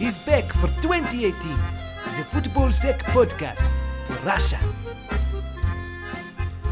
is back for 2018, the Football Sec podcast for Russia.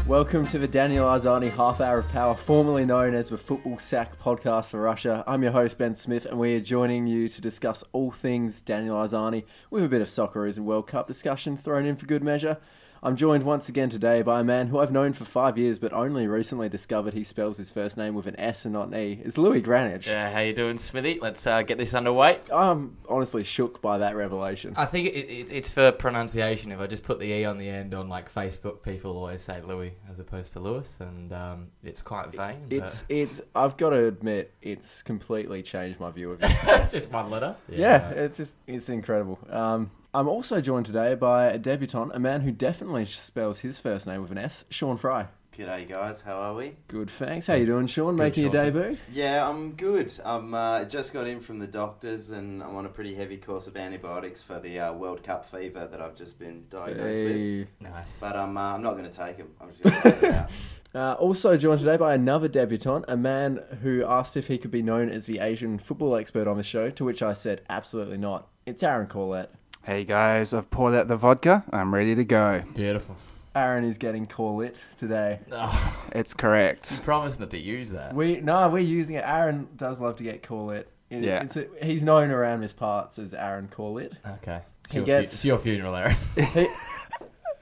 Welcome to the Daniel Arzani Half Hour of Power, formerly known as the Football Sack podcast for Russia. I'm your host, Ben Smith, and we are joining you to discuss all things Daniel Arzani with a bit of Socceroos and World Cup discussion thrown in for good measure. I'm joined once again today by a man who I've known for five years, but only recently discovered he spells his first name with an S and not an E. It's Louis Granich. Yeah, how you doing, Smithy? Let's uh, get this underway. I'm honestly shook by that revelation. I think it, it, it's for pronunciation. If I just put the e on the end on like Facebook, people always say Louis as opposed to Lewis, and um, it's quite vain. but- It's it's. I've got to admit, it's completely changed my view of it. just one letter. Yeah, it's just it's incredible. Um, I'm also joined today by a debutant, a man who definitely spells his first name with an S, Sean Fry. G'day guys, how are we? Good, thanks. How you doing, Sean? Good, Making your debut? Yeah, I'm good. I'm uh, just got in from the doctors and I'm on a pretty heavy course of antibiotics for the uh, World Cup fever that I've just been diagnosed with. Nice. But um, uh, I'm not going to take them. I'm just going to it out. Uh, also joined today by another debutant, a man who asked if he could be known as the Asian football expert on the show, to which I said absolutely not. It's Aaron Corlett. Hey guys, I've poured out the vodka. I'm ready to go. Beautiful. Aaron is getting Corlett today. Oh, It's correct. promise not to use that. We no, we're using it. Aaron does love to get Corlett. It, Yeah. it's a, he's known around his parts as Aaron Corlett. Okay. It's He your, gets- fu- it's your funeral, Aaron.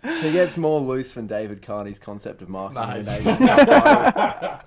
He, he gets more loose than David Carney's concept of marketing. Nice.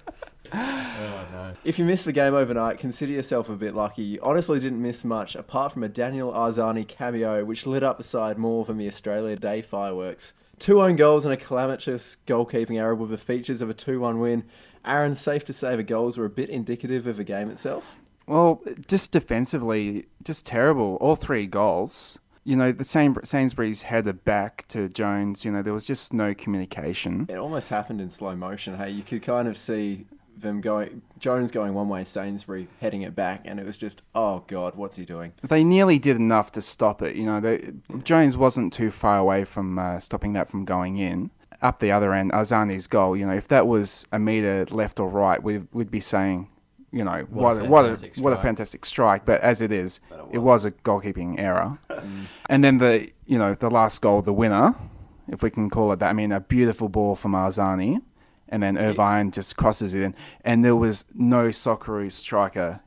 an Asian Cup final. oh no. if you missed the game overnight, consider yourself a bit lucky. You honestly didn't miss much, apart from a Daniel Arzani cameo, which lit up the side more than the Australia Day fireworks. Two own goals and a calamitous goalkeeping error were the features of a 2 1 win. Aaron, safe to say the goals were a bit indicative of the game itself. Well, just defensively, just terrible. All three goals. You know, the same Sainsbury's headed back to Jones. You know, there was just no communication. It almost happened in slow motion. Hey, you could kind of see them going, Jones going one way, Sainsbury heading it back, and it was just, oh God, what's he doing? They nearly did enough to stop it. You know, they, Jones wasn't too far away from uh, stopping that from going in. Up the other end, Arzani's goal. You know, if that was a meter left or right, we'd, we'd be saying, you know, What what a a, what a, fantastic what a strike. fantastic strike. But as it is, it it was a goalkeeping error. Mm. and then the you know the last goal, the winner, if we can call it that. I mean, a beautiful ball from Arzani, and then Irvine just crosses it in, and there was no Socceroo striker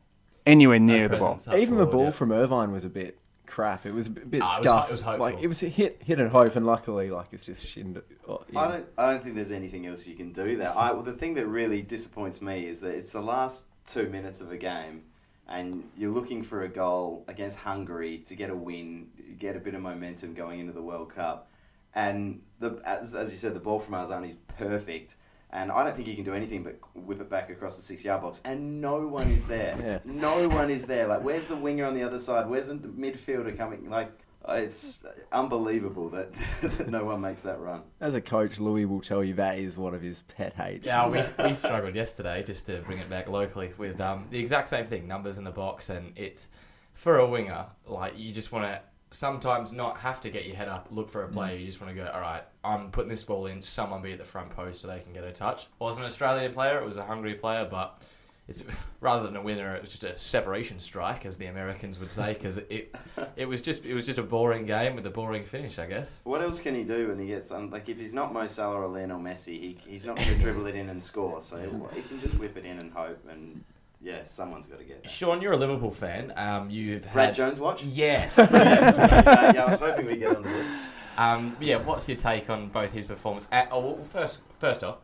anywhere near the ball. presence up Even the ball yeah. from Irvine was a bit crap. It was a bit Ah, it was scuffed. it was like it was a hit, hit and hope, and luckily, like it's just shinned. Oh, yeah. I don't. I don't think there's anything else you can do there. I, well, the thing that really disappoints me is that it's the last two minutes of a game, and you're looking for a goal against Hungary to get a win, get a bit of momentum going into the World Cup, and the as, as you said, the ball from Arzani is perfect. And I don't think he can do anything but whip it back across the six-yard box, and no one is there. Yeah. No one is there. Like, where's the winger on the other side? Where's the midfielder coming? Like, it's unbelievable that, that no one makes that run. As a coach, Louis will tell you that is one of his pet hates. Yeah, we, we struggled yesterday just to bring it back locally with um, the exact same thing, numbers in the box, and it's for a winger. Like you just want to sometimes not have to get your head up, look for a player. You just want to go, all right, I'm putting this ball in. Someone be at the front post so they can get a touch. Wasn't an Australian player; it was a Hungary player, but. It's, rather than a winner, it was just a separation strike, as the Americans would say, because it, it was just it was just a boring game with a boring finish, I guess. What else can he do when he gets um, like if he's not Mo Salah or Lionel Messi, he, he's not going to dribble it in and score. So he, he can just whip it in and hope, and yeah, someone's got to get that. Sean, you're a Liverpool fan. Um, you've Brad had Jones watch? yes, yes. Uh, yeah, I was hoping we would get onto this. Um, yeah, what's your take on both his performance? Uh, oh, well, first, first off,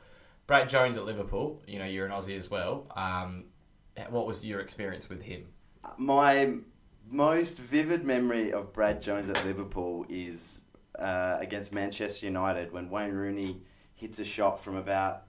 Brad Jones at Liverpool. You know, you're an Aussie as well. Um, what was your experience with him? My most vivid memory of Brad Jones at Liverpool is uh, against Manchester United when Wayne Rooney hits a shot from about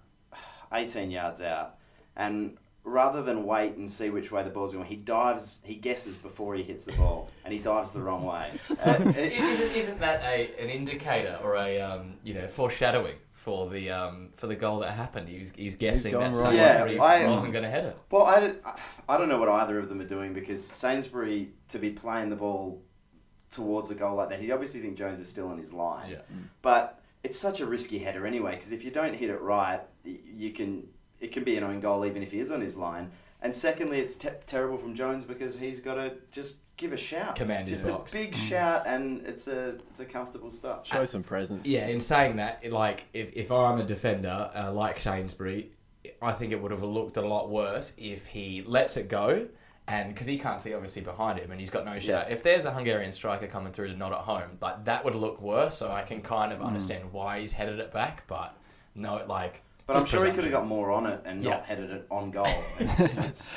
18 yards out, and rather than wait and see which way the ball's going, he dives. He guesses before he hits the ball, and he dives the wrong way. Uh, it- isn't, isn't that a an indicator or a um, you know foreshadowing for the um, for the goal that happened? He was he's guessing gone that wrong. Sainsbury Yeah, I- wasn't going to hit it. Well, I don't, I don't know what either of them are doing because Sainsbury to be playing the ball towards the goal like that, he obviously thinks Jones is still on his line. Yeah. But it's such a risky header anyway because if you don't hit it right, you can it can be an own goal even if he is on his line. And secondly, it's te- terrible from Jones because he's got to just give a shout, Command his just box. a big shout, and it's a it's a comfortable start. Show some presence. Yeah, in saying that, like if, if I'm a defender uh, like Sainsbury, I think it would have looked a lot worse if he lets it go, and because he can't see obviously behind him, and he's got no shout. If there's a Hungarian striker coming through to not at home, like that would look worse. So I can kind Mm. of understand why he's headed it back, but no, like. But I'm sure he could have got more on it and Yeah. not headed it on goal. it's,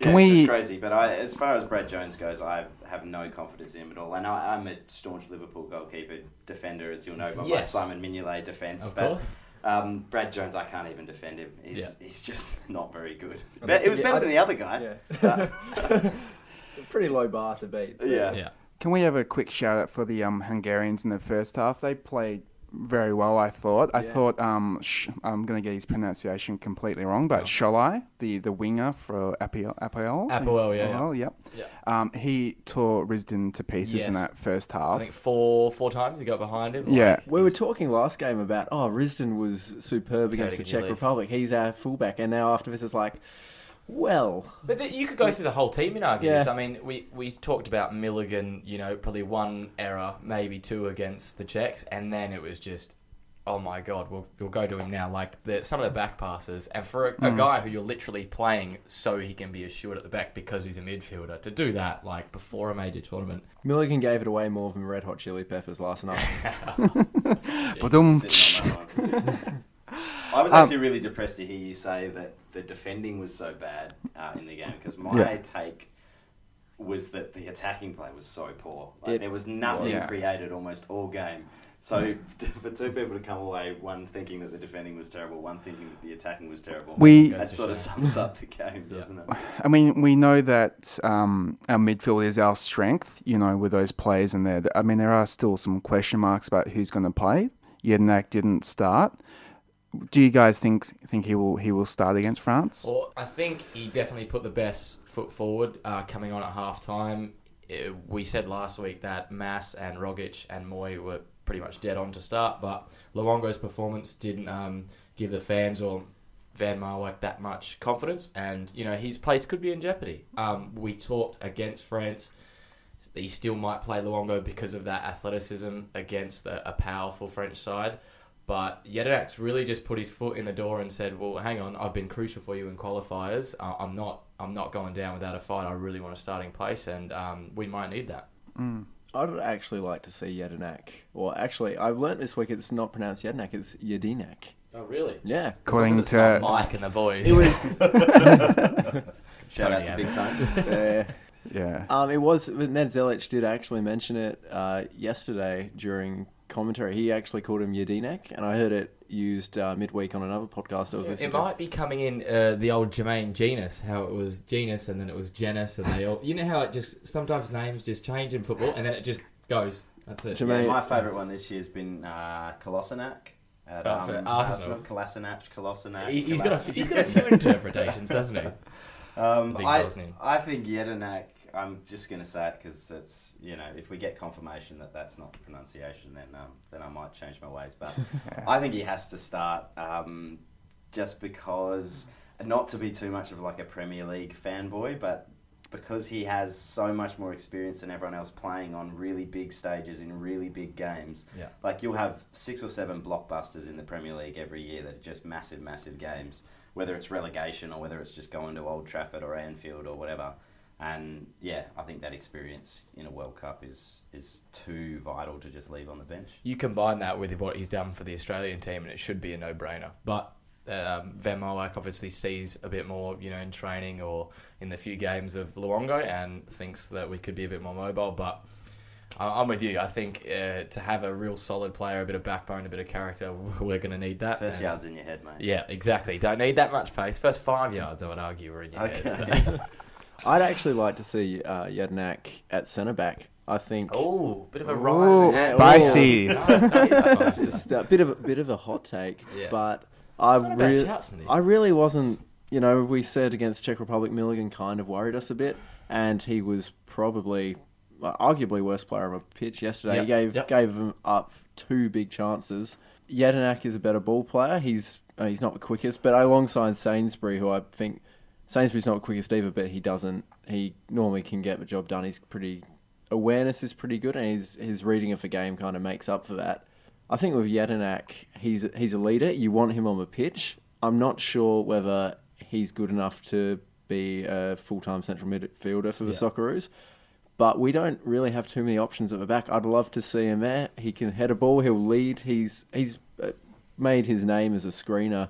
Can yeah, we- it's just crazy. But I, as far as Brad Jones goes, I have no confidence in him at all. And I, I'm a staunch Liverpool goalkeeper defender, as you'll know by Yes. my Simon Mignolet defence. Of but course. um, Brad Jones, I can't even defend him. He's, Yeah. he's just not very good. But it was better I- than the other guy. Yeah. Pretty low bar to beat. Yeah. Yeah. Can we have a quick shout out for the um, Hungarians in the first half? They played very well, I thought. I Yeah. thought um, sh- I'm going to get his pronunciation completely wrong, but Oh. Sallai, the, the winger for Apoel, Apoel, Apoel, yeah, yeah. Yep. Yeah. Um, he tore Risdon to pieces in that first half. I half. think four four times he got behind him. Yeah. like- We were talking last game about oh Risdon was superb against the Czech. Republic. He's our fullback, and now after this it's like, well, But the, you could go through the whole team in arguments. Yeah. I mean, we, we talked about Milligan, you know, probably one error, maybe two against the Czechs, and then it was just, oh my god, we'll, we'll go to him now. Like the, some of the back passes, and for a, a hmm. guy who you're literally playing so he can be assured at the back because he's a midfielder, to do that like before a major tournament, Milligan gave it away more than Red Hot Chili Peppers last night. Ba-dum. Sitting on that one. I was Um, actually really depressed to hear you say that the defending was so bad uh, in the game because my Yeah. take was that the attacking play was so poor. Like, It there was nothing Yeah. created almost all game. So for two people to come away, one thinking that the defending was terrible, one thinking that the attacking was terrible, We- that sort of sums up the game, doesn't it? I mean, we know that um, our midfield is our strength, you know, with those players in there. I mean, there are still some question marks about who's going to play. Jedinak didn't start. Do you guys think think he will he will start against France? Well, I think he definitely put the best foot forward uh, coming on at half time. We said last week that Mass and Rogic and Mooy were pretty much dead on to start, but Luongo's performance didn't um, give the fans or Van Marwijk that much confidence, and you know his place could be in jeopardy. Um, we talked against France. He still might play Luongo because of that athleticism against a, a powerful French side. But Jedinak's really just put his foot in the door and said, "Well, hang on, I've been crucial for you in qualifiers. Uh, I'm not, I'm not going down without a fight. I really want a starting place, and um, we might need that." I'd actually like to see Jedinak. Or actually, I've learnt this week it's not pronounced Jedinak, it's Jedinak. Oh, really? Yeah. According It's not to Mike and the boys. It was. Shout out to Big Time. uh, yeah, um, it was. Ned Zelic did actually mention it uh, yesterday during commentary. He actually called him Jedinak, and I heard it used uh, midweek on another podcast I was listening It to. might be coming in uh, the old Jermaine Jenas, how it was genus and then it was genus, and they all. You know how it just sometimes names just change in football, and then it just goes. That's it. Jermaine- Yeah, my favourite one this year has been uh, Kolasinac. At, Oh, for Arsenal. Kolasinac, Kolasinac. He, he's got a he's got a few interpretations, doesn't he? Um, Big I, Bosnian. I think Jedinak, I'm just going to say it because it's, you know, if we get confirmation that that's not the pronunciation, then um, then I might change my ways. But I think he has to start um, just because, not to be too much of like a Premier League fanboy, but because he has so much more experience than everyone else playing on really big stages in really big games. Yeah. Like you'll have six or seven blockbusters in the Premier League every year that are just massive, massive games, whether it's relegation or whether it's just going to Old Trafford or Anfield or whatever. And yeah, I think that experience in a World Cup is is too vital to just leave on the bench. You combine that with what he's done for the Australian team, and it should be a no-brainer. But um, Van Marwijk obviously sees a bit more, you know, in training or in the few games of Luongo, and thinks that we could be a bit more mobile. But I'm with you. I think uh, to have a real solid player, a bit of backbone, a bit of character, we're going to need that. First And- yards in your head, mate. Yeah, exactly. Don't need that much pace. First five yards, I would argue, are in your Okay. head. so. I'd actually like to see uh, Jedinak at centre back. I think Oh, bit of a Ooh, rhyme. Yeah, spicy. No, spicy. just a bit of a bit of a hot take, Yeah. but I It's not a bad really. I really wasn't. You know, we said against Czech Republic, Milligan kind of worried us a bit, and he was probably, well, arguably, worst player on a pitch yesterday. Yep, He gave yep. gave them up two big chances. Jedinak is a better ball player. He's uh, he's not the quickest, but alongside Sainsbury, who I think Sainsbury's not the quickest either, but he doesn't. He normally can get the job done. He's pretty awareness is pretty good, and his his reading of the game kind of makes up for that. I think with Jedinak, he's he's a leader. You want him on the pitch. I'm not sure whether he's good enough to be a full time central midfielder for the Yeah. Socceroos. But we don't really have too many options at the back. I'd love to see him there. He can head a ball. He'll lead. He's he's uh, made his name as a screener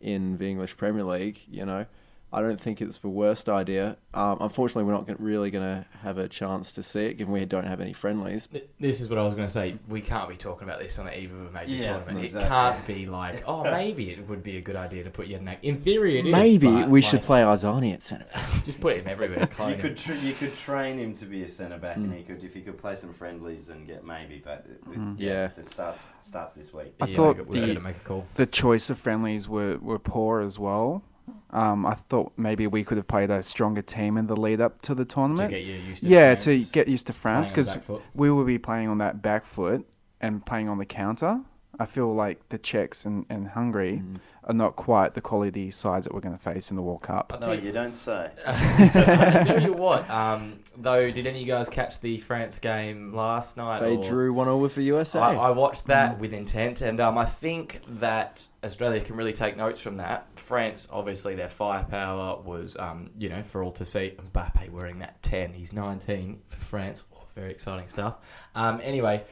in the English Premier League. You know, I don't think it's the worst idea. Um, unfortunately, we're not gon- really going to have a chance to see it, given we don't have any friendlies. This is what I was going to say. We can't be talking about this on the eve of a major Yeah, tournament. exactly. It can't be like, oh, maybe it would be a good idea to put Jedinak. In theory, it is. Maybe but, we like, should play Arzani at centre back. Just put him everywhere. You him. could tr- you could train him to be a centre back, Mm. and he could if he could play some friendlies and get maybe, but it, it- Yeah. it starts starts this week. I yeah, thought we got- the- got to make a call. The choice of friendlies were, were poor as well. Um, I thought maybe we could have played a stronger team in the lead up to the To tournament. get you used to yeah, France to get used to France because we will be playing on that back foot and playing on the counter. I feel like the Czechs and, and Hungary Mm. are not quite the quality sides that we're going to face in the World Cup. No, you, you don't say. I tell you what, um, though, did any of you guys catch the France game last night? They or- drew one all with the USA. I, I watched that with intent, and um, I think that Australia can really take notes from that. France, obviously, their firepower was, um, you know, for all to see. Mbappe wearing that 10. He's 19 for France. Oh, very exciting stuff. Um, anyway,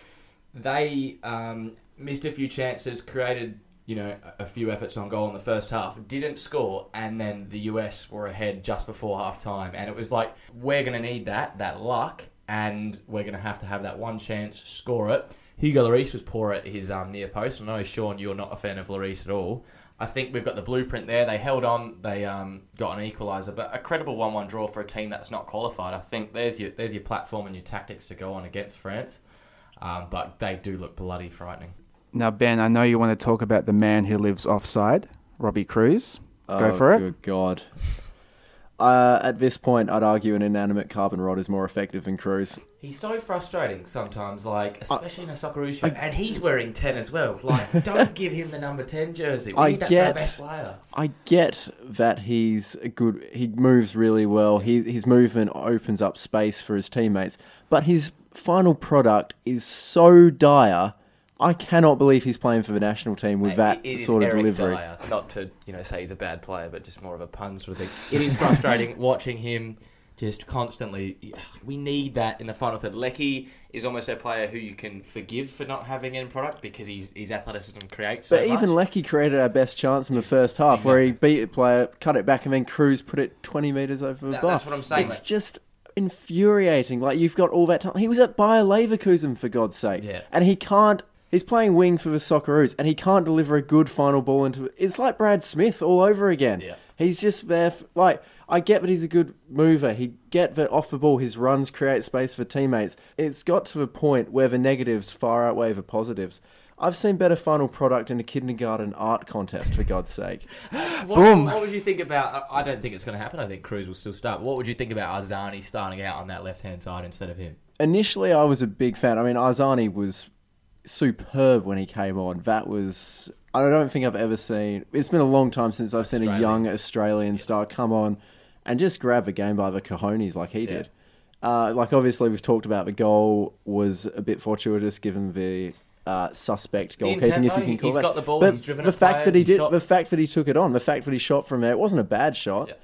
they um, missed a few chances, created, you know, a few efforts on goal in the first half, didn't score, and then the US were ahead just before half time. And it was like, we're going to need that, that luck, and we're going to have to have that one chance, score it. Hugo Lloris was poor at his um, near post. I know, Sean, you're not a fan of Lloris at all. I think we've got the blueprint there. They held on. They um, got an equaliser, but a credible one-one draw for a team that's not qualified. I think there's your there's your platform and your tactics to go on against France. Um, but they do look bloody frightening. Now, Ben, I know you want to talk about the man who lives offside, Robbie Kruse. Go Oh, for it. Good God. Uh, at this point, I'd argue an inanimate carbon rod is more effective than Kruse. He's so frustrating sometimes, like especially in a Socceroos shirt, and he's wearing ten as well. Like, don't give him the number ten jersey. We I need that for get- our best player. I get that he's a good. He moves really well. He, his movement opens up space for his teammates, but his final product is so dire. I cannot believe he's playing for the national team with that It- it sort of Eric delivery. Dier, not to you know say he's a bad player, but just more of a pun sort of thing. It is frustrating watching him just constantly. We need that in the final third. Leckie is almost a player who you can forgive for not having end product because his his athleticism creates. So But even. Leckie created our best chance in the first half, where he beat a player, cut it back, and then Kruse put it 20 metres over the That- bar. that's what I'm saying, It's just infuriating. Like, you've got all that time. He was at Bayer Leverkusen, for God's sake. Yeah. And he can't. He's playing wing for the Socceroos, and he can't deliver a good final ball into. It's like Brad Smith all over again. Yeah. He's just there. For, like, I get that he's a good mover. He get that off the ball. His runs create space for teammates. It's got to the point where the negatives far outweigh the positives. I've seen better final product in a kindergarten art contest, for God's sake. What, Boom. what would you think about? I I don't think it's going to happen. I think Kruse will still start. What would you think about Arzani starting out on that left hand side instead of him? Initially, I was a big fan. I mean, Arzani was superb when he came on. That was. I don't think I've ever seen. It's been a long time since I've seen a young Australian star come on and just grab a game by the cojones like he did. Uh, like, obviously, we've talked about the goal was a bit fortuitous given the uh, suspect goalkeeping, intent, if you can he- call he's that. got the ball, But he's driven the fact that he he did, shot- the fact that he took it on, the fact that he shot from there, it wasn't a bad shot. Yeah.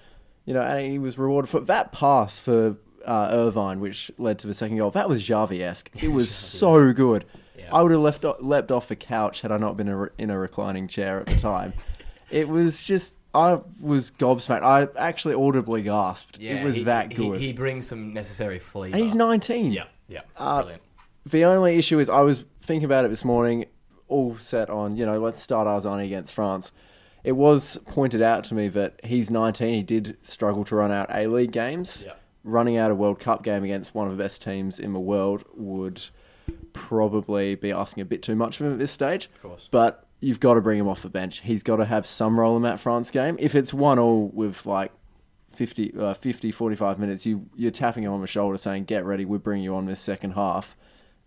You know, and he was rewarded for that pass for uh, Irvine, which led to the second goal. That was Xavi esque. It was so good. Yeah. I would have left leapt off the couch had I not been a, in a reclining chair at the time. it was just I was gobsmacked. I actually audibly gasped. it was he, that he- good. He, brings some necessary flavour. and he's 19. Yeah, yeah, Uh, brilliant. The only issue is I was thinking about it this morning, all set on, you know, let's start Arzani against France. It was pointed out to me that he's 19. He did struggle to run out A League games. Yeah. Running out a World Cup game against one of the best teams in the world would probably be asking a bit too much of him at this stage. Of course. But you've got to bring him off the bench. He's got to have some role in that France game. If it's one all with like 50, uh, 50 45 minutes, you, you're tapping him on the shoulder saying, get ready, we're bringing you on this second half.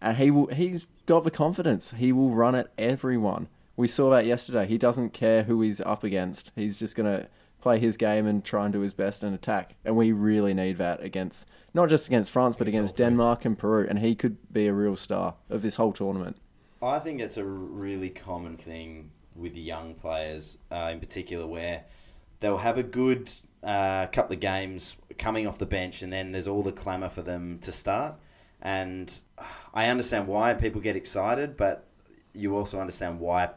And he will, he's got the confidence. He will run at everyone. We saw that yesterday. He doesn't care who he's up against. He's just going to play his game and try and do his best and attack. And we really need that against not just against France, but against Denmark and Peru. And he could be a real star of this whole tournament. I think it's a really common thing with young players, uh, in particular, where they'll have a good uh, couple of games coming off the bench, and then there's all the clamour for them to start. And I understand why people get excited, but you also understand why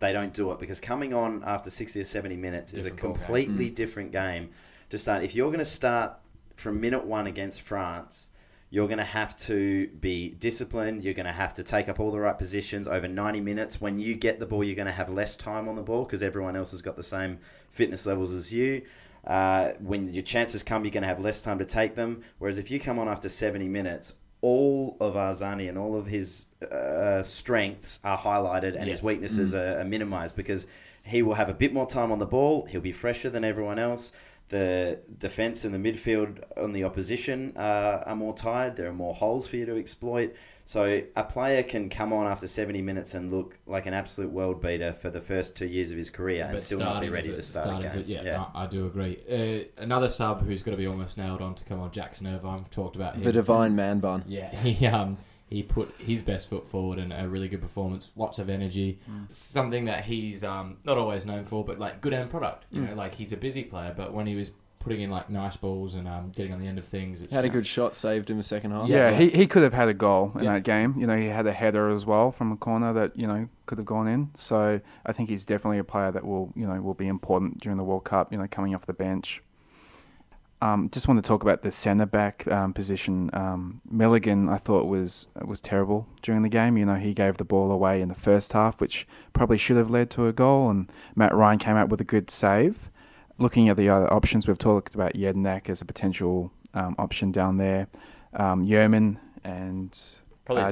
they don't do it because coming on after 60 or 70 minutes is a Different ball game. completely different game to start. If you're going to start from minute one against France, you're going to have to be disciplined. You're going to have to take up all the right positions over 90 minutes. When you get the ball, you're going to have less time on the ball because everyone else has got the same fitness levels as you. Uh, when your chances come, you're going to have less time to take them. Whereas if you come on after 70 minutes, all of Arzani and all of his uh, strengths are highlighted and his Yeah. weaknesses are, are minimized because he will have a bit more time on the ball. He'll be fresher than everyone else. The defense and the midfield on the opposition uh, are more tired. There are more holes for you to exploit. So a player can come on after 70 minutes and look like an absolute world beater for the first two years of his career and But still not be ready as to start starting a as a- game. yeah, I, I do agree. Uh, another sub who's going to be almost nailed on to come on, Jackson Irvine. We've talked about him. The divine man bun. Yeah, he um he put his best foot forward and a really good performance, lots of energy, something that he's um not always known for, but like good end product. You know, like he's a busy player, but when he was putting in like nice balls and um getting on the end of things, it's, Had a good shot, saved him the second half. Yeah, he, he could have had a goal in Yeah. that game. You know, he had a header as well from a corner that you know could have gone in. So I think he's definitely a player that will you know will be important during the World Cup. You know, coming off the bench. Um, just want to talk about the centre back um, position. Um, Milligan, I thought was was terrible during the game. You know, he gave the ball away in the first half, which probably should have led to a goal. And Matt Ryan came out with a good save. Looking at the other options, we've talked about Jedinak as a potential um, option down there. Um, Jurman and Probably uh,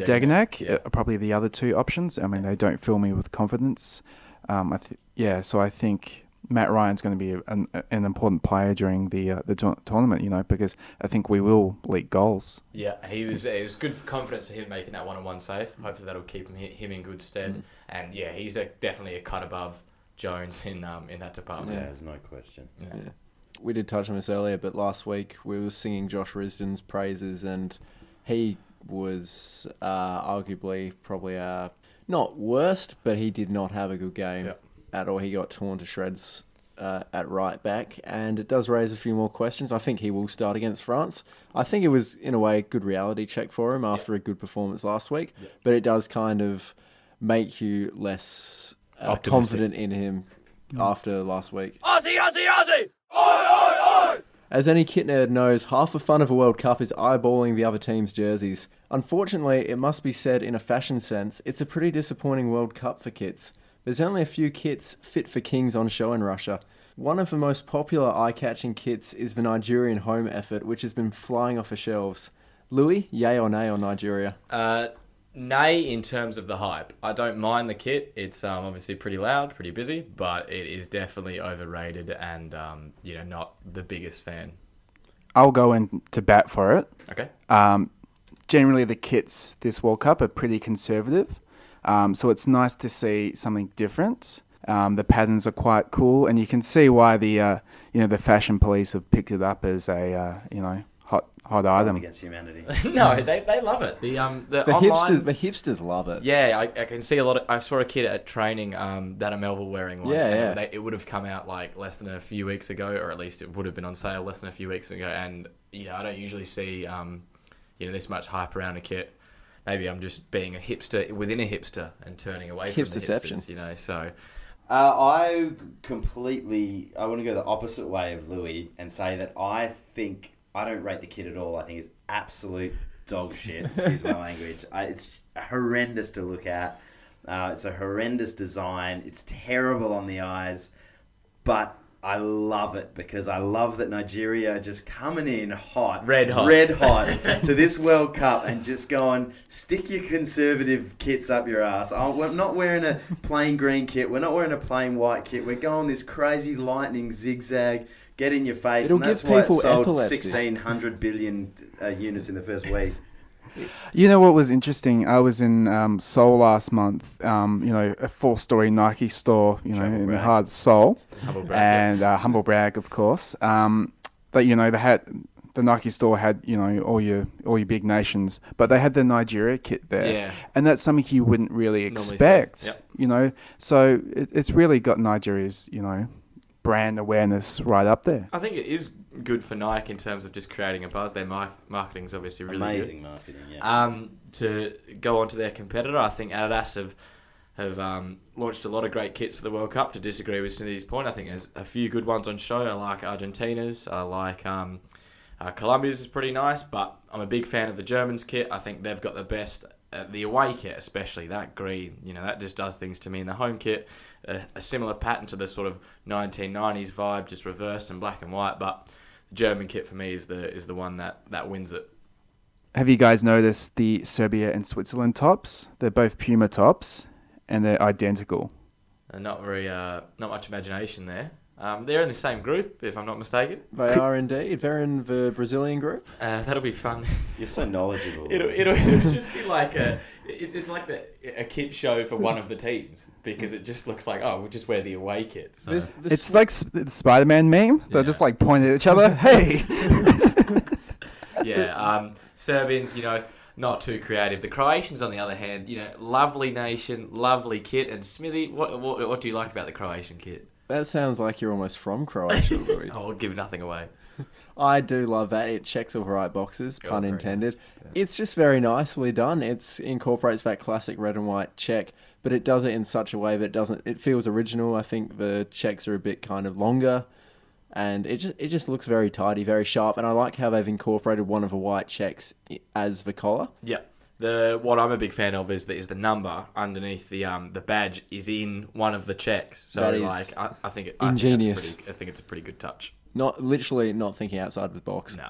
yeah. are probably the other two options. I mean, they don't fill me with confidence. Um, I th- yeah, so I think Matt Ryan's going to be an, an important player during the uh, the tour- tournament. You know, because I think we will leak goals. Yeah, he was. It was good for confidence for him making that one-on-one save. Hopefully, that'll keep him him in good stead. And yeah, he's a, definitely a cut above Jones in um in that department. Yeah, there's no question. Yeah. Yeah. We did touch on this earlier, but last week we were singing Josh Risdon's praises, and he was uh, arguably probably our not worst, but he did not have a good game Yep. at all. He got torn to shreds uh, at right back, and it does raise a few more questions. I think he will start against France. I think it was in a way a good reality check for him after a good performance last week, but it does kind of make you less uh, Optimistic. confident in him after last week. As any kit nerd knows, half the fun of a World Cup is eyeballing the other team's jerseys. Unfortunately, it must be said in a fashion sense, it's a pretty disappointing World Cup for kits. There's only a few kits fit for kings on show in Russia. One of the most popular eye catching kits is the Nigerian home effort, which has been flying off the shelves. Louis, yay or nay on Nigeria? Uh, nay, in terms of the hype. I don't mind the kit. It's um, obviously pretty loud, pretty busy, but it is definitely overrated and um, you know not the biggest fan. I'll go in to bat for it. Okay. Um, generally, the kits this World Cup are pretty conservative, um, so it's nice to see something different. Um, the patterns are quite cool, and you can see why the uh, you know the fashion police have picked it up as a uh, you know hot hot item. against humanity. no, they, they love it. The um the, The online. hipsters, the hipsters love it. Yeah, I, I can see a lot of. I saw a kid at training um, that a Melville wearing one. Yeah, yeah. They, it would have come out like less than a few weeks ago, or at least it would have been on sale less than a few weeks ago. And you know, I don't usually see um, you know this much hype around a kit. Maybe I'm just being a hipster within a hipster and turning away from the Hipsterception. hipsters. You know, so Uh, I completely. I want to go the opposite way of Louis and say that I think I don't rate the kid at all. I think it's absolute dog shit. Excuse my language. I, it's horrendous to look at. Uh, it's a horrendous design. It's terrible on the eyes, but I love it because I love that Nigeria are just coming in hot, Red hot. red hot to this World Cup and just going stick your conservative kits up your ass. Oh, we're not wearing a plain green kit. We're not wearing a plain white kit. We're going this crazy lightning zigzag. Get in your face, It'll and that's give why it sold epilepsy. sixteen hundred billion uh, units in the first week. You know what was interesting? I was in um, Seoul last month. Um, you know, a four-story Nike store. You know, Travel in the heart of Seoul, Humble brag, yeah. and uh, humble brag, of course. Um, but you know, they had the Nike store had you know all your all your big nations, but they had the Nigeria kit there, Yeah. and that's something you wouldn't really expect. Yep. You know, so it, it's really got Nigeria's you know brand awareness right up there. I think it is good for Nike in terms of just creating a buzz. Their marketing is obviously really good. Amazing marketing, yeah. Um, to go on to their competitor, I think Adidas have have um, launched a lot of great kits for the World Cup. To disagree with Smithy's point, I think there's a few good ones on show. I like Argentina's. I like um, uh, Colombia's is pretty nice, but I'm a big fan of the Germans kit. I think they've got the best. Uh, the away kit, especially that green, you know, that just does things to me. In the home kit, a, a similar pattern to the sort of 1990s vibe, just reversed in black and white. But German kit for me is the is the one that, that wins it. Have you guys noticed the Serbia and Switzerland tops? They're both Puma tops, and they're identical. Uh, not very, uh, not much imagination there. Um, they're in the same group, if I'm not mistaken. They are indeed. They're in the Brazilian group. Uh, that'll be fun. You're so knowledgeable. it'll, it'll, it'll just be like a, it's, it's like the, a kid show for one of the teams because it just looks like oh we'll just wear the away kit. So. This, this, It's like Sp- the Spider-Man meme. They're just like pointing at each other. Hey, yeah, um, Serbians, you know, not too creative. The Croatians, on the other hand, you know, lovely nation, lovely kit. And Smithy, what, what, what do you like about the Croatian kit? That sounds like you're almost from Croatia. Louis. I'll give nothing away. I do love that. It checks all the right boxes, Oh, pun intended. nice. It's just very nicely done. It incorporates that classic red and white check, but it does it in such a way that it doesn't. It feels original. I think the checks are a bit kind of longer, and it just it just looks very tidy, very sharp. And I like how they've incorporated one of the white checks as the collar. Yeah. The what I'm a big fan of is the is the number underneath the um the badge is in one of the checks. So That is like I, I think it I ingenious. Think that's pretty, I think it's a pretty good touch. Not literally not thinking outside the box. No.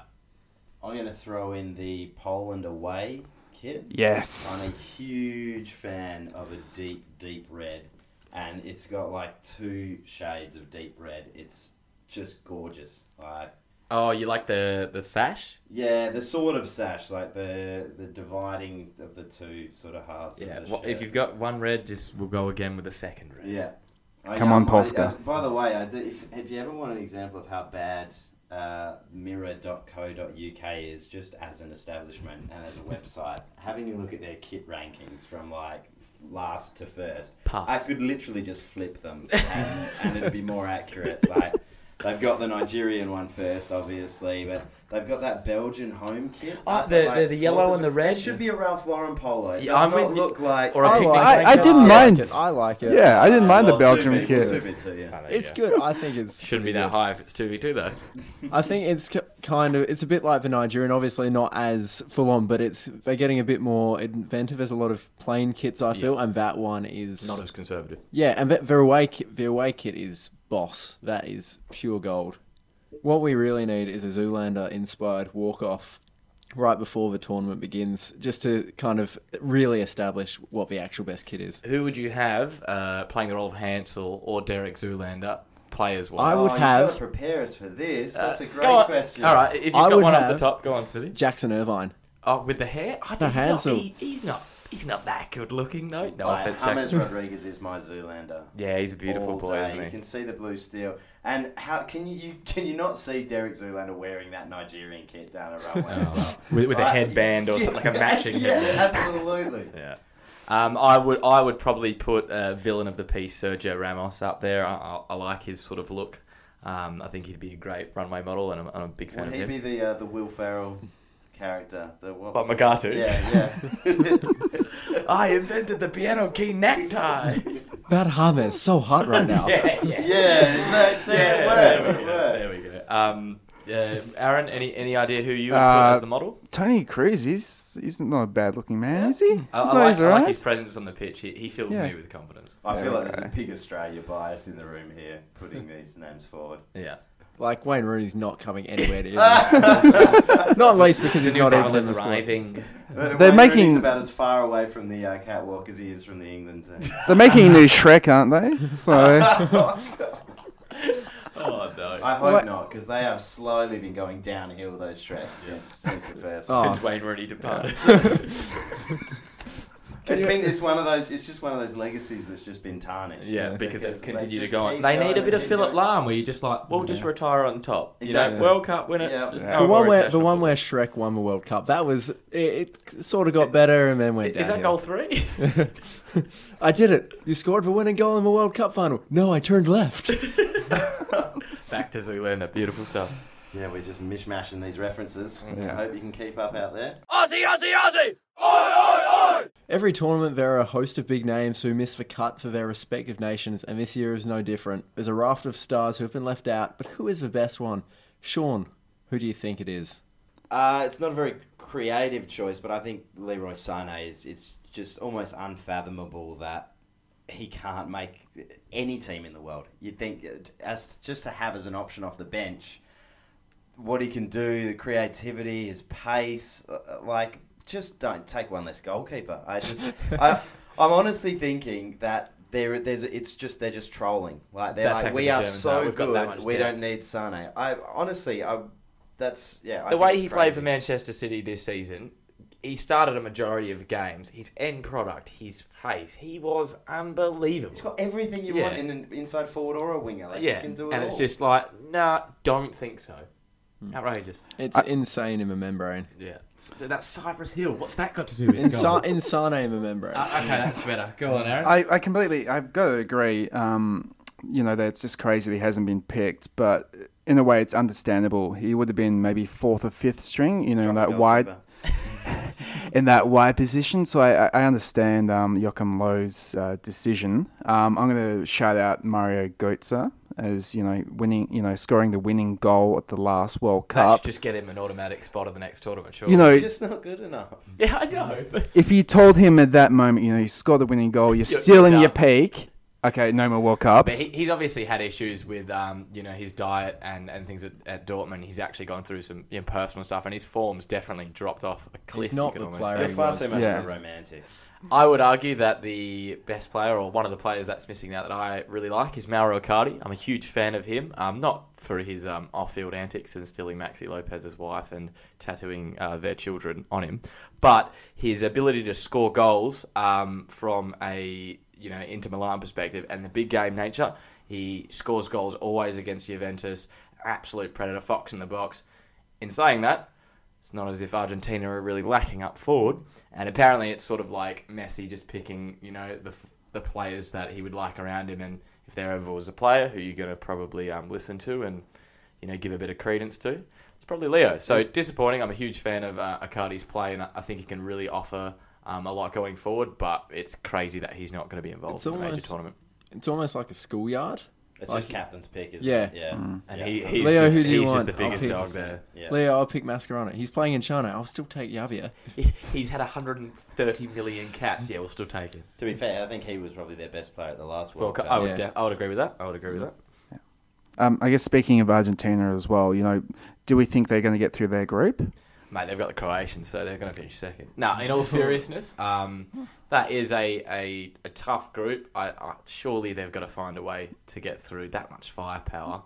I'm going to throw in the Poland away kit. yes. I'm a huge fan of a deep, deep red, and it's got like two shades of deep red. It's just gorgeous. Like, Oh, you like the the sash? yeah, the sort of sash, like the the dividing of the two sort of halves. Yeah. of the Well, if you've got one red, just we'll go again with the second red. Yeah. I, Come on, um, I- Polska. I- by the way, I do, if, if you ever want an example of how bad uh, mirror.co.uk is, just as an establishment and as a website, having a look at their kit rankings from like last to first, Pass. I could literally just flip them and, and it'd be more accurate. Like they've got the Nigerian one first, obviously, but they've got that Belgian home kit. Oh, the, at, the- the yellow and the red? It should be a Ralph Lauren polo. It Yeah, I'm not with you. look like Or a I picnic like, I- I didn't mind- it. I like it. Yeah, I didn't mind the Belgian 2v2, kit. 2v2, yeah. Oh, there you It's go. good. I think it's Shouldn't be that good. high if it's two v two though. I think it's k- kind of it's a bit like the Nigerian, obviously not as full on, but it's they're getting a bit more inventive. There's a lot of plain kits I feel, and that one is Not as conservative. yeah, and the, the away kit, the away kit is boss. That is pure gold. What we really need is a Zoolander inspired walk off right before the tournament begins, just to kind of really establish what the actual best kit is. Who would you have uh, playing the role of Hansel or Derek Zoolander, players wise? I would oh, have- You've got to prepare us for this. Uh, That's a great Go on. question. All right, if you've I got would one off the have- top, go on, Smithy. Jackson Irvine. Oh, with the hair? I The think he's, not, he, he's not. He's not that good looking, though. No Right, offense, James Jackson. Rodriguez is my Zoolander. Yeah, he's a beautiful all boy, day. isn't You he? can see the blue steel. And how can you, you can you not see Derek Zoolander wearing that Nigerian kit down a runway as oh. well? With, with a Right? headband or something like a matching yeah, headband. absolutely. Yeah. Um, I would I would probably put uh, villain of the piece Sergio Ramos up there. I, I, I like his sort of look. Um, I think he'd be a great runway model, and I'm, I'm a big fan Would of he be the uh, the Will Ferrell character? The what? What, was it? Mugatu? Yeah, yeah. I invented the piano key necktie. That hammer is so hot right now. yeah, yeah, yeah, so, see, it works. There we go. works. There we go. Um, uh, Aaron, any any idea who you would put Uh, as the model? Tony Cruz, he's he's not a bad looking man, is he? I, I, like, he's I like his presence on the pitch. He, he fills Yeah. me with confidence. I feel like there's a big Australia bias in the room here, putting these names forward. Yeah. Like Wayne Rooney's not coming anywhere near this. not least because he's The new not even devil in is the squad. arriving. Uh, They're Wayne making- Rooney's about as far away from the uh, catwalk as he is from the England team. They're making a new Shrek, aren't they? So Oh no. I hope What? not, because they have slowly been going downhill those tracks since since the first Oh. one. Since Wayne Rooney departed. It's been it's one of those it's just one of those legacies that's just been tarnished. Yeah, Yeah. because they Because they continue to just go on. keep They going need a bit of keep Philipp going. Lahm where you're just like, well, just retire on top. Exactly. You know, World Cup winner. Yeah. just Yeah. no the more one where the international one where Shrek won the World Cup, that was it, it sort of got better and then went down. Is that goal three? I did it. You scored the winning goal in the World Cup final. No, I turned left. Back to Zoolander. Beautiful stuff. Yeah, we're just mishmashing these references. Yeah. I hope you can keep up out there. Aussie, Aussie, Aussie! Every tournament, there are a host of big names who miss the cut for their respective nations, and this year is no different. There's a raft of stars who have been left out, but who is the best one? Sean, who do you think it is? Uh, it's not a very creative choice, but I think Leroy Sané is it's just almost unfathomable that he can't make any team in the world. You'd think uh, as just to have as an option off the bench, what he can do, the creativity, his pace, uh, like just don't take one less goalkeeper. I just I I'm honestly thinking that there there's it's just they're just trolling. Like they're That's like we the are so are. We've got that good, we depth." don't need Sané. I honestly I that's yeah. I The think way it's he played for Manchester City this season, he started a majority of games. His end product, his pace, he was unbelievable. He's got everything you Yeah. want in an inside forward or a winger. Like, yeah, he can do it and all. it's just like, nah, don't think so. Outrageous. It's insane in the membrane. Yeah, that's Cypress Hill. What's that got to do with Insa- insane in the membrane. Uh, okay, that's better. Go on, Aaron. I, I completely, I've got to agree. Um, you know, that it's just crazy that he hasn't been picked, but in a way, it's understandable. He would have been maybe fourth or fifth string, you know, Drop that wide, goalkeeper. In that wide position. So I, I I understand um, Joachim Löw's uh, decision. Um, I'm going to shout out Mario Götze as you know, winning, you know, scoring the winning goal at the last World Cup. should just get him an automatic spot of the next tournament, sure. You know, It's just not good enough. yeah, I know. But if you told him at that moment, you know, you scored the winning goal, you're, You're- still you're in your peak. Okay, no more World Cups. But he, he's obviously had issues with, um, you know, his diet and, and things at, at Dortmund. He's actually gone through some you know, personal stuff, and his form's definitely dropped off a cliff. not you could the almost player say. They're far too much Yeah. of a romantic. I would argue that the best player, or one of the players that's missing now that I really like, is Mauro Icardi. I'm a huge fan of him. Um, not for his um, off-field antics and stealing Maxi Lopez's wife and tattooing uh, their children on him, but his ability to score goals um, from a you know Inter Milan perspective and the big game nature. He scores goals always against Juventus. Absolute predator, fox in the box. In saying that, it's not as if Argentina are really lacking up forward, and apparently it's sort of like Messi just picking, you know, the the players that he would like around him, and if there ever was a player who you're going to probably um, listen to and you know give a bit of credence to, it's probably Leo. So disappointing. I'm a huge fan of uh, Icardi's play, and I I think he can really offer um, a lot going forward. But it's crazy that he's not going to be involved It's in a major tournament. It's almost like a schoolyard. It's Like- just captain's pick, isn't Yeah. it? Yeah. And Yeah. he, he's, Leo, just, who do you he's just want? the biggest I'll dog there. Yeah. Leo, I'll pick Mascherano. He's playing in China. I'll still take Javier. He's had 130 million cats. Yeah, we'll still take him. To be fair, I think he was probably their best player at the last World Cup. I would, Yeah. de- I would agree with that. I would agree with that. Um, I guess speaking of Argentina as well, you know, do we think they're going to get through their group? Mate, they've got the Croatians, so they're going to finish second. No, in all seriousness, um, that is a, a, a tough group. I, I, surely they've got to find a way to get through that much firepower.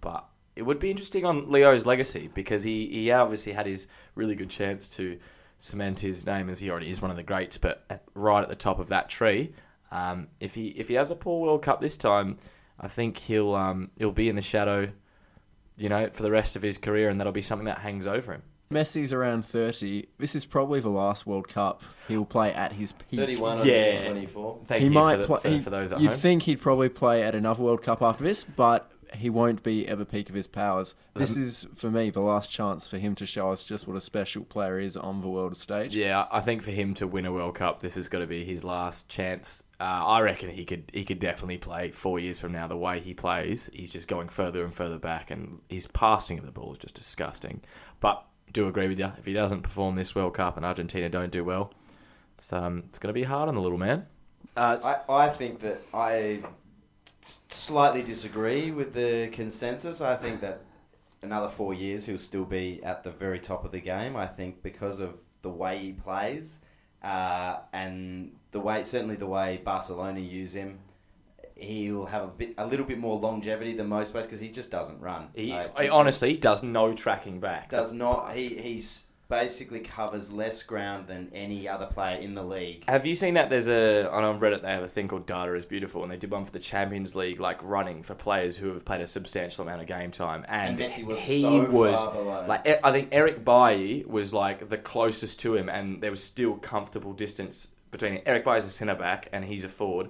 But it would be interesting on Leo's legacy because he, he obviously had his really good chance to cement his name as he already is one of the greats, but right at the top of that tree. Um, if he if he has a poor World Cup this time, I think he'll um, he'll be in the shadow, you know, for the rest of his career, and that'll be something that hangs over him. Messi's around 30. This is probably the last World Cup he'll play at his peak. 31 Yeah. 24. Thank he you might for, the, play. for, he- for those at you'd home. think he'd probably play at another World Cup after this, but he won't be at the peak of his powers. This is, for me, the last chance for him to show us just what a special player is on the world stage. yeah, I think for him to win a World Cup, this is going to be his last chance. Uh, I reckon he could he could definitely play four years from now. The way he plays, he's just going further and further back, and his passing of the ball is just disgusting. But do agree with you. If he doesn't perform this World Cup and Argentina don't do well, it's um it's going to be hard on the little man. Uh, I, I think I slightly disagree with the consensus. I think that another four years he'll still be at the very top of the game. I think because of the way he plays uh, and the way, certainly the way Barcelona use him, he will have a bit, a little bit more longevity than most players because he just doesn't run. He, he honestly does no tracking back. does not. He he's basically covers less ground than any other player in the league. Have you seen that? There's a on Reddit they have a thing called Data is Beautiful, and they did one for the Champions League, like running for players who have played a substantial amount of game time, and, And was he so was like I think Eric Bailly was like the closest to him, and there was still comfortable distance between him. Eric Bailly's a centre back, and he's a forward.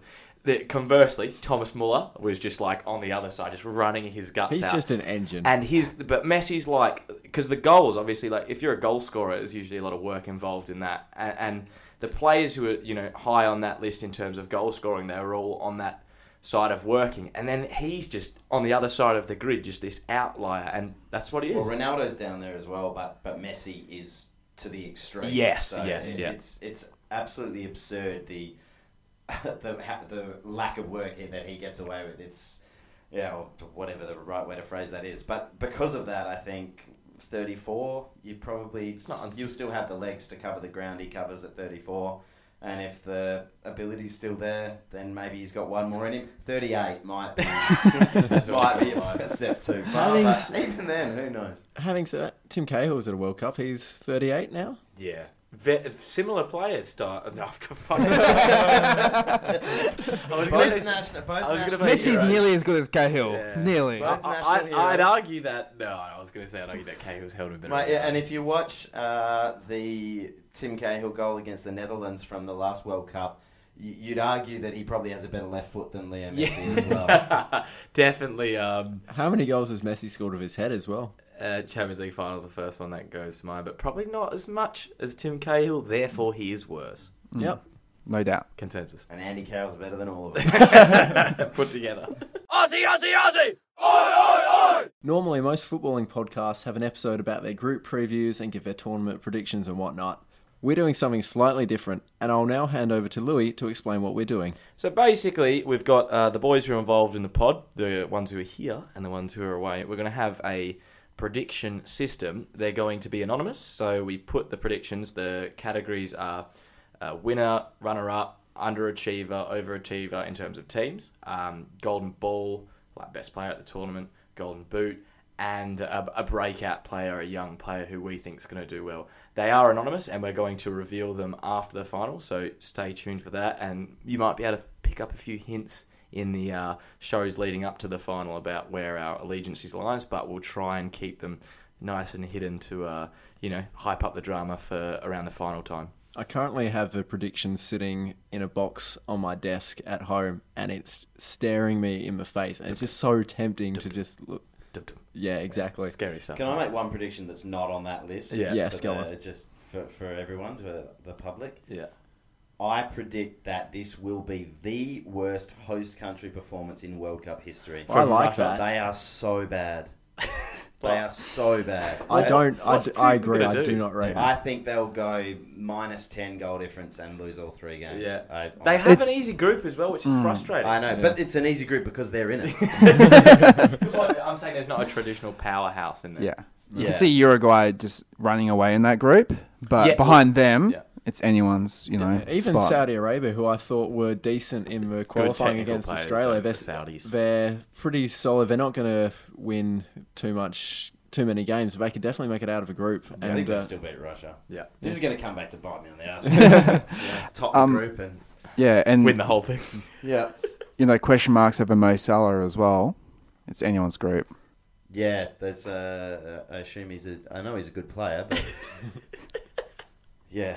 The, conversely, Thomas Muller was just like on the other side, just running his guts out. He's out. just an engine. And his, but Messi's like, because the goals, obviously, like if you're a goal scorer, there's usually a lot of work involved in that. And, and the players who are, you know, high on that list in terms of goal scoring, they were all on that side of working. And then he's just on the other side of the grid, just this outlier, and that's what he is. Well. Ronaldo's down there as well, but but Messi is to the extreme. Yes, yes, it- yeah. It's it's absolutely absurd the the the lack of work that he gets away with. It's yeah, or whatever the right way to phrase that is. But because of that, I think. 34, you probably It's not uns- you'll still have the legs to cover the ground he covers at 34, and if the ability's still there, then maybe he's got one more in him. 38 might be That's might be a step too far, Having but even then, who knows? Having said that, Tim Cahill was at a World Cup. He's 38 now. Yeah. Ve- similar players start. No, I've got fuck. I was gonna Both say- national, both I was gonna national make Messi's heroes. nearly as good as Cahill. Yeah. Nearly. Well, I, national I'd, I'd heroes. argue that. No, I was going to say I'd argue that Cahill's held him better. Right, yeah, and if you watch uh, the Tim Cahill goal against the Netherlands from the last World Cup, y- you'd argue that he probably has a better left foot than Leo Messi as well. yeah, definitely. Um, How many goals has Messi scored with his head as well? Uh, Champions League finals, the first one that goes to mind, but probably not as much as Tim Cahill. Therefore, he is worse. Yep. No doubt. Consensus. And Andy Carroll's better than all of them. Put together. Aussie, Aussie, Aussie! Oi, oi, oi! Normally, most footballing podcasts have an episode about their group previews and give their tournament predictions and whatnot. We're doing something slightly different, and I'll now hand over to Louis to explain what we're doing. So basically, we've got uh, the boys who are involved in the pod, the ones who are here, and the ones who are away. We're going to have a prediction system. They're going to be anonymous, so we put the predictions. The categories are uh, winner, runner-up, underachiever, overachiever in terms of teams, um, golden ball, like best player at the tournament, golden boot, and a, a breakout player, a young player who we think is going to do well. They are anonymous, and we're going to reveal them after the final. So stay tuned for that, and you might be able to pick up a few hints in the uh, shows leading up to the final about where our allegiances lies. But we'll try and keep them nice and hidden to, uh, you know, hype up the drama for around the final time. I currently have a prediction sitting in a box on my desk at home, and it's staring me in the face, and it's just so tempting to just look. Dum, dum. Yeah, exactly. Scary stuff. Can I make one prediction that's not on that list? Yeah. Yes, But, go on. Just for, for everyone, to the public. Yeah. I predict that this will be the worst host country performance in World Cup history. I like Russia. that. They are so bad. they are so bad. I don't. I, What's d- I Putin agree. I do? do not rate. I think they'll go minus 10 goal difference and lose all three games. Yeah. I, They I, have an easy group as well, which is mm. frustrating. I know, Yeah. but it's an easy group because they're in it. Well, I'm saying there's not a traditional powerhouse in there. Yeah. You Yeah. can see Uruguay just running away in that group, but Yeah, behind them, yeah. It's anyone's, you know, Even spot. Saudi Arabia, who I thought were decent in the qualifying against Australia, though, they're, the Saudis. they're pretty solid. They're not going to win too much, too many games. But they could definitely make it out of a group. I think And they'll uh, still beat Russia. Yeah. This is going to come back to bite me on the ass. yeah, top Um, group and Yeah, and Win the whole thing. yeah, you know, question marks over Mo Salah as well. It's anyone's group. yeah. There's. Uh, I assume he's a. I know he's a good player, but yeah.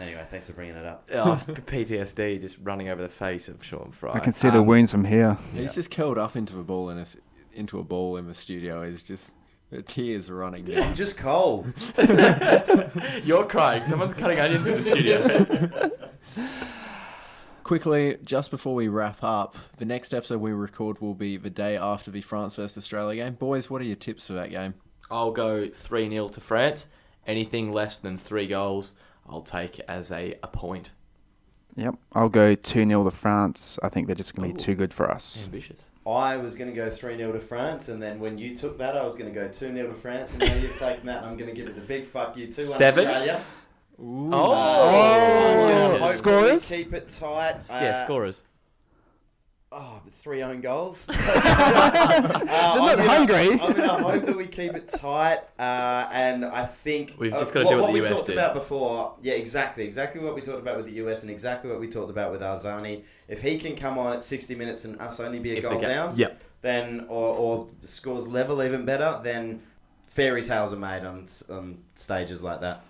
Anyway, thanks for bringing it up. Oh, PTSD just running over the face of Sean Fry. I can see the Um, wounds from here. he's just curled up into a ball in a, s- into a ball in the studio. He's just the tears are running down. I'm just cold. You're crying. Someone's cutting onions in the studio. Quickly, just before we wrap up, the next episode we record will be the day after the France versus Australia game. Boys, what are your tips for that game? I'll go 3 0 to France. Anything less than three goals, I'll take as a, a point. Yep. I'll go 2 0 to France. I think they're just going to be too good for us. Ambitious. I was going to go 3 0 to France, and then when you took that, I was going to go 2 0 to France, and now you've taken that, and I'm going to give it the big fuck you too. Seven? Australia. Oh! Uh, I'm gonna Oh, hopefully scorers? Keep it tight. yeah, Uh, scorers. Oh, but three own goals. uh, not I'm gonna- hungry. I'm going to hope that we keep it tight, uh, and I think We've uh, just gotta what, do what what the we US talked did. about before. Yeah, exactly, exactly what we talked about with the US, and exactly what we talked about with Arzani. If he can come on at 60 minutes and us only be a If goal get- down, Yep. then or, or scores level even better, then fairy tales are made on on stages like that.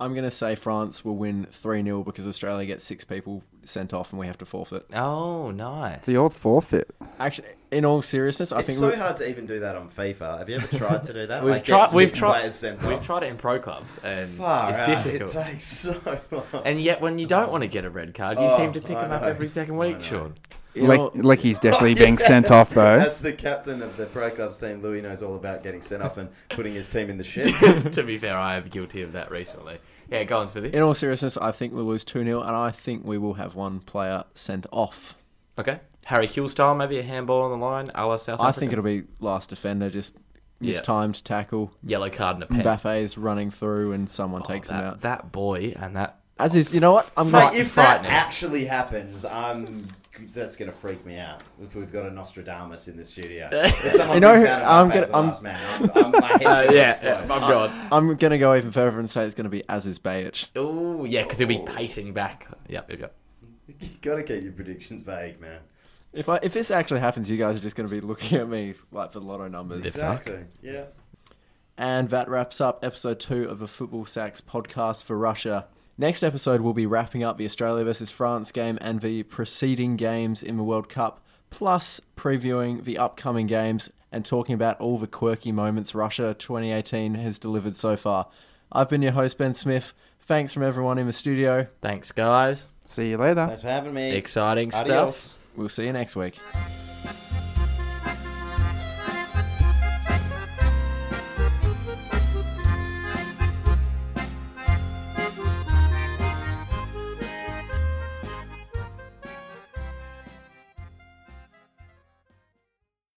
I'm going to say France will win 3 0 because Australia gets six people sent off and we have to forfeit. Oh, nice. The old forfeit. Actually, in all seriousness, I it's think It's so we- hard to even do that on FIFA. Have you ever tried to do that? We've Like, tried. get We've six tried. players sent We've tried it in pro clubs, and Far it's out. difficult. It takes so long. And yet, when you don't want to get a red card, you Oh, seem to pick I them up every second week, know. Sean. You Like, know- like he's definitely being sent off though. As the captain of the pro clubs team, Louis knows all about getting sent off and putting his team in the shit. to be fair, I am guilty of that recently. Yeah, go on, Smithy. in all seriousness, I think we'll lose 2 0 and I think we will have one player sent off. Okay. Harry Kewell style, maybe a handball on the line, a la South I Africa. think it'll be last defender, just Yeah. mistimed tackle. yellow card and a pen. Mbappe's running through and someone Oh, takes that, him out. That boy and that. As is, you know what? I'm Fright- going Mate, if that frightening. actually happens, um, that's going to freak me out. If we've got a Nostradamus in the studio, if someone You know brings who- down I'm Mbappe gonna- I'm- last man, I'm, I'm, my head's Uh, gonna yeah, explode. yeah, I'm gone. I'm gonna go even further and say it's gonna be Aziz Behich. Oh, yeah, because he'll be pacing back. Yep, yep, yep. you got to keep your predictions vague, man. If I if this actually happens, you guys are just gonna be looking at me like for lotto numbers. The fuck? Exactly. Yeah. And that wraps up episode two of the Football Sacks podcast for Russia. Next episode, we'll be wrapping up the Australia versus France game and the preceding games in the World Cup, plus previewing the upcoming games and talking about all the quirky moments Russia 2018 has delivered so far. I've been your host, Ben Smith. Thanks from everyone in the studio. Thanks, guys. See you later. Thanks for having me. Exciting Adios. stuff. We'll see you next week.